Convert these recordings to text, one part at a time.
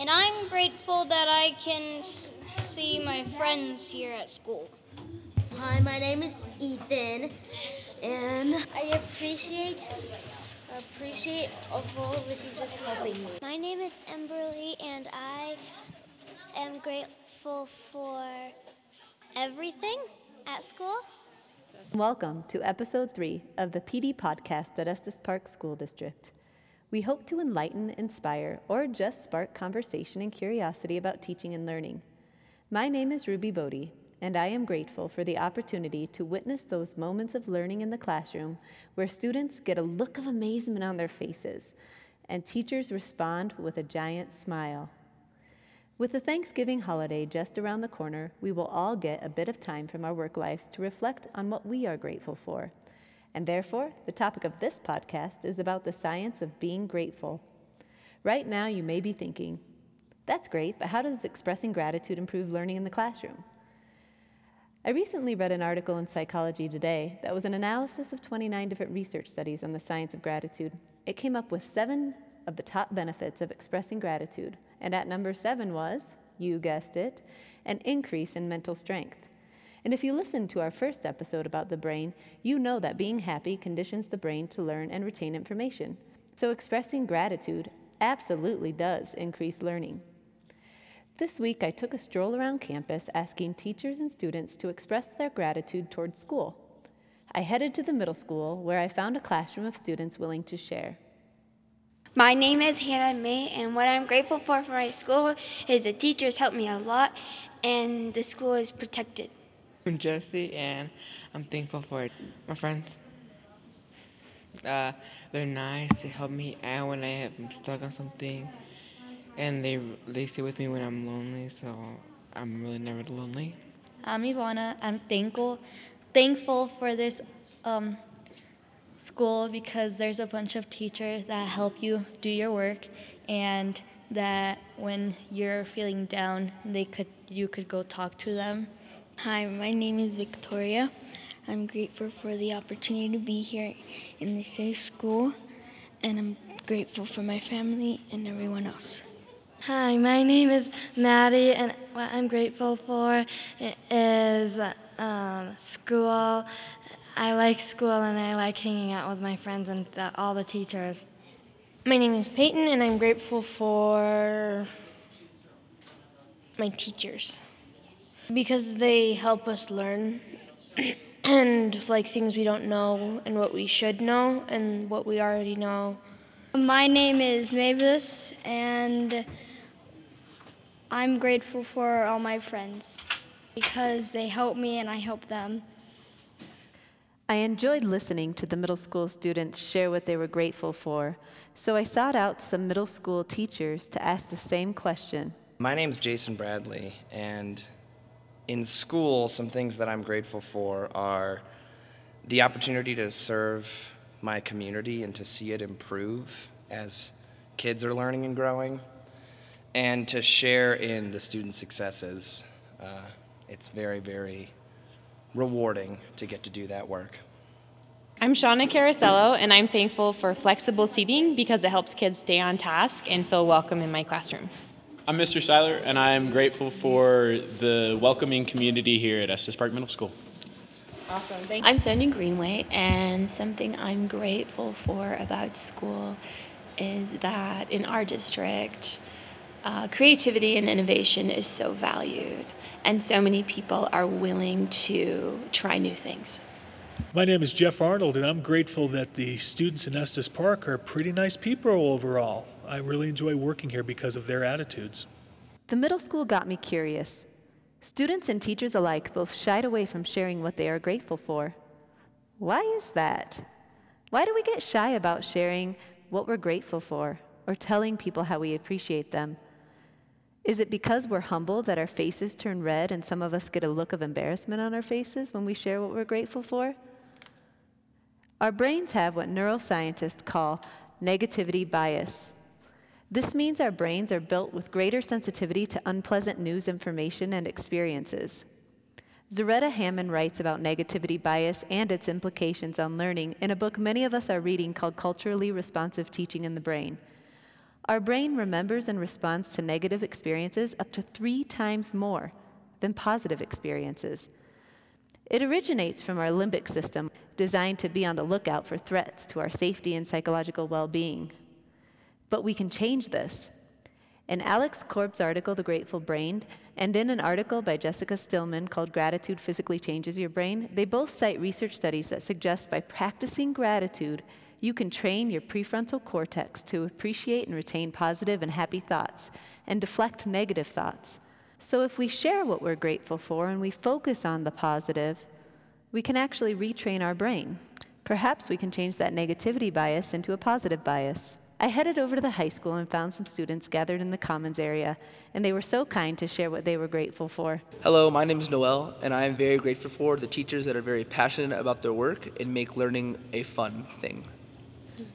And I'm grateful that I can s- see my friends here at school. Hi, my name is Ethan, and I appreciate appreciate all of the teachers helping me. My name is Emberly, and I am grateful for everything at school. Welcome to episode three of the PD podcast at Estes Park School District. We hope to enlighten, inspire, or just spark conversation and curiosity about teaching and learning. My name is Ruby Bodie, and I am grateful for the opportunity to witness those moments of learning in the classroom where students get a look of amazement on their faces and teachers respond with a giant smile. With the Thanksgiving holiday just around the corner, we will all get a bit of time from our work lives to reflect on what we are grateful for. And therefore, the topic of this podcast is about the science of being grateful. Right now, you may be thinking, that's great, but how does expressing gratitude improve learning in the classroom? I recently read an article in Psychology Today that was an analysis of 29 different research studies on the science of gratitude. It came up with seven of the top benefits of expressing gratitude, and at number seven was, you guessed it, an increase in mental strength. And if you listened to our first episode about the brain, you know that being happy conditions the brain to learn and retain information. So expressing gratitude absolutely does increase learning. This week, I took a stroll around campus asking teachers and students to express their gratitude towards school. I headed to the middle school where I found a classroom of students willing to share. My name is Hannah May, and what I'm grateful for for my school is the teachers help me a lot, and the school is protected. I'm Jesse, and I'm thankful for my friends. Uh, they're nice. They help me out when I am stuck on something, and they they stay with me when I'm lonely. So I'm really never lonely. I'm Ivana. I'm thankful thankful for this um, school because there's a bunch of teachers that help you do your work, and that when you're feeling down, they could you could go talk to them. Hi, my name is Victoria. I'm grateful for the opportunity to be here in this safe school, and I'm grateful for my family and everyone else. Hi, my name is Maddie, and what I'm grateful for is um, school. I like school and I like hanging out with my friends and the, all the teachers. My name is Peyton, and I'm grateful for my teachers because they help us learn and like things we don't know and what we should know and what we already know. My name is Mavis, and I'm grateful for all my friends because they help me and I help them. I enjoyed listening to the middle school students share what they were grateful for, so I sought out some middle school teachers to ask the same question. My name is Jason Bradley, and in school, some things that I'm grateful for are the opportunity to serve my community and to see it improve as kids are learning and growing, and to share in the student successes. Uh, it's very, very rewarding to get to do that work. I'm Shauna Carasello, and I'm thankful for flexible seating because it helps kids stay on task and feel welcome in my classroom. I'm Mr. Seiler, and I'm grateful for the welcoming community here at Estes Park Middle School. Awesome. Thank you. I'm Sonia Greenway, and something I'm grateful for about school is that in our district, uh, creativity and innovation is so valued, and so many people are willing to try new things. My name is Jeff Arnold, and I'm grateful that the students in Estes Park are pretty nice people overall. I really enjoy working here because of their attitudes. The middle school got me curious. Students and teachers alike both shied away from sharing what they are grateful for. Why is that? Why do we get shy about sharing what we're grateful for or telling people how we appreciate them? Is it because we're humble that our faces turn red and some of us get a look of embarrassment on our faces when we share what we're grateful for? Our brains have what neuroscientists call negativity bias. This means our brains are built with greater sensitivity to unpleasant news information and experiences. Zaretta Hammond writes about negativity bias and its implications on learning in a book many of us are reading called Culturally Responsive Teaching and the Brain. Our brain remembers and responds to negative experiences up to three times more than positive experiences. It originates from our limbic system, designed to be on the lookout for threats to our safety and psychological well being. But we can change this. In Alex Korb's article, The Grateful Brain, and in an article by Jessica Stillman called Gratitude Physically Changes Your Brain, they both cite research studies that suggest by practicing gratitude, you can train your prefrontal cortex to appreciate and retain positive and happy thoughts and deflect negative thoughts. So if we share what we're grateful for and we focus on the positive, we can actually retrain our brain. Perhaps we can change that negativity bias into a positive bias. I headed over to the high school and found some students gathered in the commons area, and they were so kind to share what they were grateful for. Hello, my name is Noel, and I am very grateful for the teachers that are very passionate about their work and make learning a fun thing.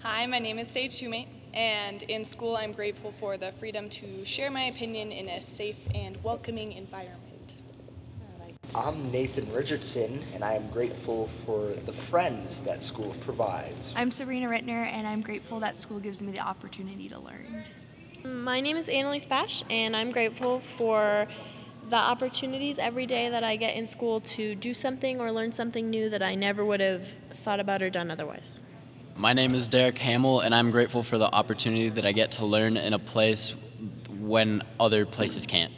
Hi, my name is Sage Shoemate, and in school I'm grateful for the freedom to share my opinion in a safe and welcoming environment. I'm Nathan Richardson, and I am grateful for the friends that school provides. I'm Sabrina Rittner, and I'm grateful that school gives me the opportunity to learn. My name is Annalise Bash, and I'm grateful for the opportunities every day that I get in school to do something or learn something new that I never would have thought about or done otherwise. My name is Derek Hamill, and I'm grateful for the opportunity that I get to learn in a place when other places can't.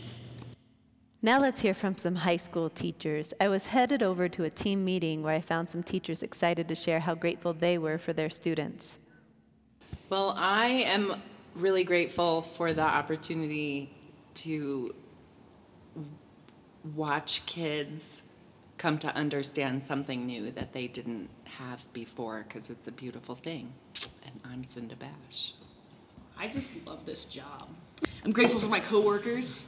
Now let's hear from some high school teachers. I was headed over to a team meeting where I found some teachers excited to share how grateful they were for their students. Well, I am really grateful for the opportunity to watch kids come to understand something new that they didn't have before because it's a beautiful thing. And I'm Cinda Bash. I just love this job. I'm grateful for my coworkers.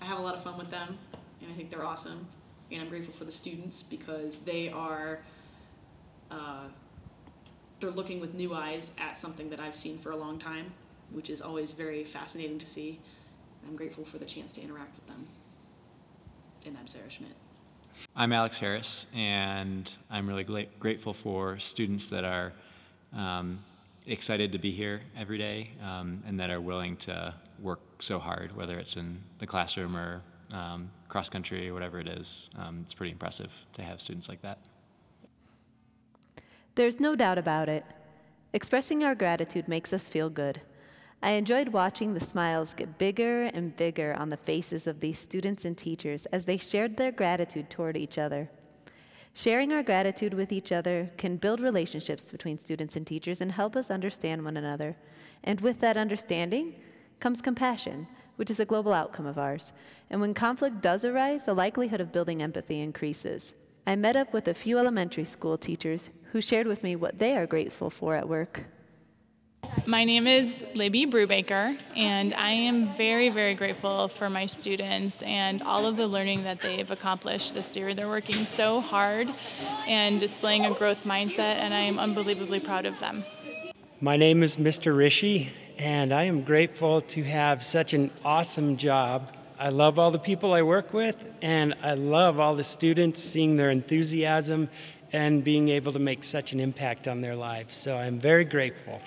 I have a lot of fun with them, and I think they're awesome. And I'm grateful for the students because they are uh, they're looking with new eyes at something that I've seen for a long time, which is always very fascinating to see. I'm grateful for the chance to interact with them. And I'm Sarah Schmidt. I'm Alex Harris, and I'm really gla- grateful for students that are um, excited to be here every day um, and that are willing to work so hard, whether it's in the classroom or um, cross country or whatever it is. Um, it's pretty impressive to have students like that. There's no doubt about it. Expressing our gratitude makes us feel good. I enjoyed watching the smiles get bigger and bigger on the faces of these students and teachers as they shared their gratitude toward each other. Sharing our gratitude with each other can build relationships between students and teachers and help us understand one another. And with that understanding comes compassion, which is a global outcome of ours. And when conflict does arise, the likelihood of building empathy increases. I met up with a few elementary school teachers who shared with me what they are grateful for at work. My name is Libby Brubaker, and I am very, very grateful for my students and all of the learning that they've accomplished this year. They're working so hard and displaying a growth mindset, and I am unbelievably proud of them. My name is Mr. Rishi, and I am grateful to have such an awesome job. I love all the people I work with, and I love all the students, seeing their enthusiasm and being able to make such an impact on their lives. So I'm very grateful.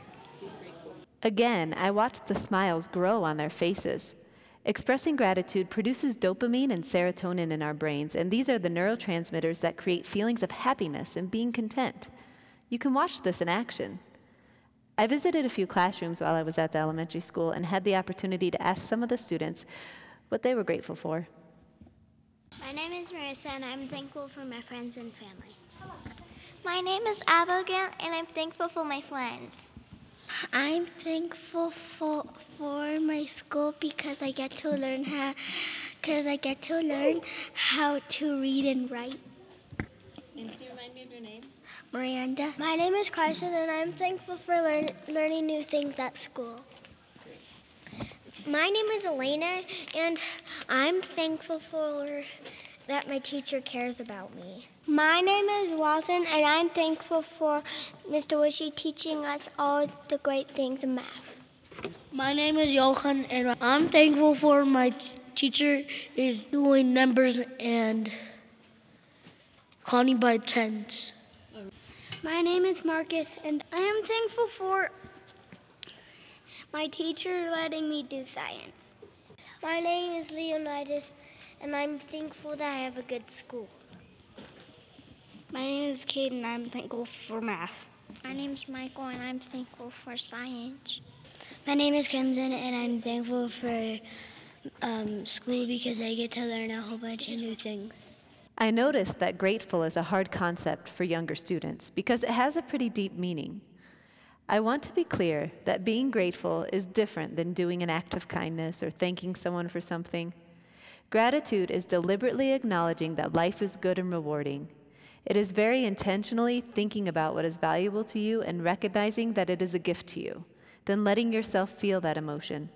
Again, I watched the smiles grow on their faces. Expressing gratitude produces dopamine and serotonin in our brains, and these are the neurotransmitters that create feelings of happiness and being content. You can watch this in action. I visited a few classrooms while I was at the elementary school and had the opportunity to ask some of the students what they were grateful for. My name is Marissa, and I'm thankful for my friends and family. My name is Abigail, and I'm thankful for my friends. I'm thankful for for my school because I get to learn how because I get to learn how to read and write. And can you remind me of your name? Miranda. My name is Carson, and I'm thankful for learn, learning new things at school. My name is Elena, and I'm thankful for that my teacher cares about me. My name is Walton, and I'm thankful for Mr. Wishy teaching us all the great things in math. My name is Johan, and I'm thankful for my t- teacher is doing numbers and counting by tens. My name is Marcus, and I am thankful for My teacher letting me do science. My name is Leonidas, and I'm thankful that I have a good school. My name is Kate, and I'm thankful for math. My name is Michael, and I'm thankful for science. My name is Crimson, and I'm thankful for um, school because I get to learn a whole bunch of new things. I noticed that grateful is a hard concept for younger students because it has a pretty deep meaning. I want to be clear that being grateful is different than doing an act of kindness or thanking someone for something. Gratitude is deliberately acknowledging that life is good and rewarding. It is very intentionally thinking about what is valuable to you and recognizing that it is a gift to you, then letting yourself feel that emotion.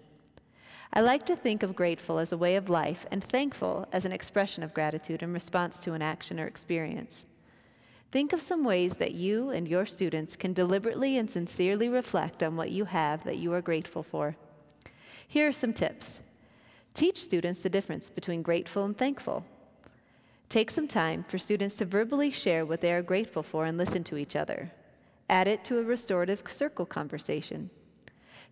I like to think of grateful as a way of life and thankful as an expression of gratitude in response to an action or experience. Think of some ways that you and your students can deliberately and sincerely reflect on what you have that you are grateful for. Here are some tips. Teach students the difference between grateful and thankful. Take some time for students to verbally share what they are grateful for and listen to each other. Add it to a restorative circle conversation.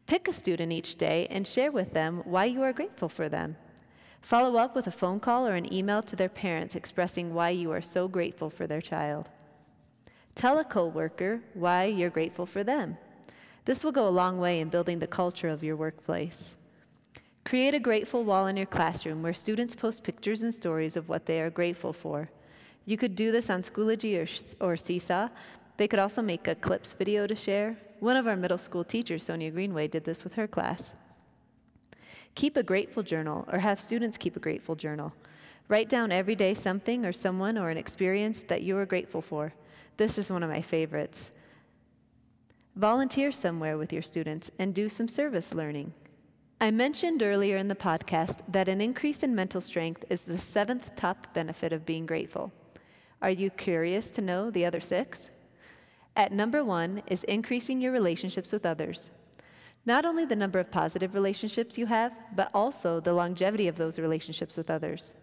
Pick a student each day and share with them why you are grateful for them. Follow up with a phone call or an email to their parents expressing why you are so grateful for their child. Tell a coworker why you're grateful for them. This will go a long way in building the culture of your workplace. Create a grateful wall in your classroom where students post pictures and stories of what they are grateful for. You could do this on Schoology or, or Seesaw. They could also make a clips video to share. One of our middle school teachers, Sonia Greenway, did this with her class. Keep a grateful journal or have students keep a grateful journal. Write down every day something or someone or an experience that you are grateful for. This is one of my favorites. Volunteer somewhere with your students and do some service learning. I mentioned earlier in the podcast that an increase in mental strength is the seventh top benefit of being grateful. Are you curious to know the other six? At number one is increasing your relationships with others. Not only the number of positive relationships you have, but also the longevity of those relationships with others.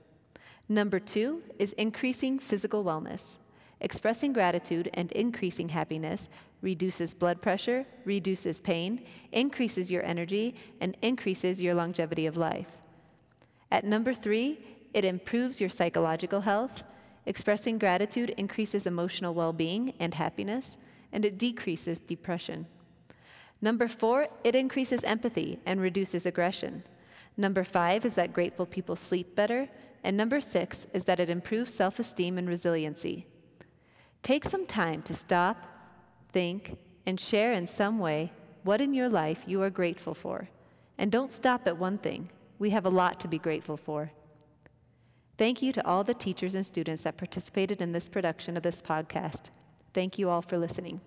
Number two is increasing physical wellness. Expressing gratitude and increasing happiness reduces blood pressure, reduces pain, increases your energy, and increases your longevity of life. At number three, it improves your psychological health. Expressing gratitude increases emotional well being and happiness, and it decreases depression. Number four, it increases empathy and reduces aggression. Number five is that grateful people sleep better. And number six is that it improves self esteem and resiliency. Take some time to stop, think, and share in some way what in your life you are grateful for. And don't stop at one thing. We have a lot to be grateful for. Thank you to all the teachers and students that participated in this production of this podcast. Thank you all for listening.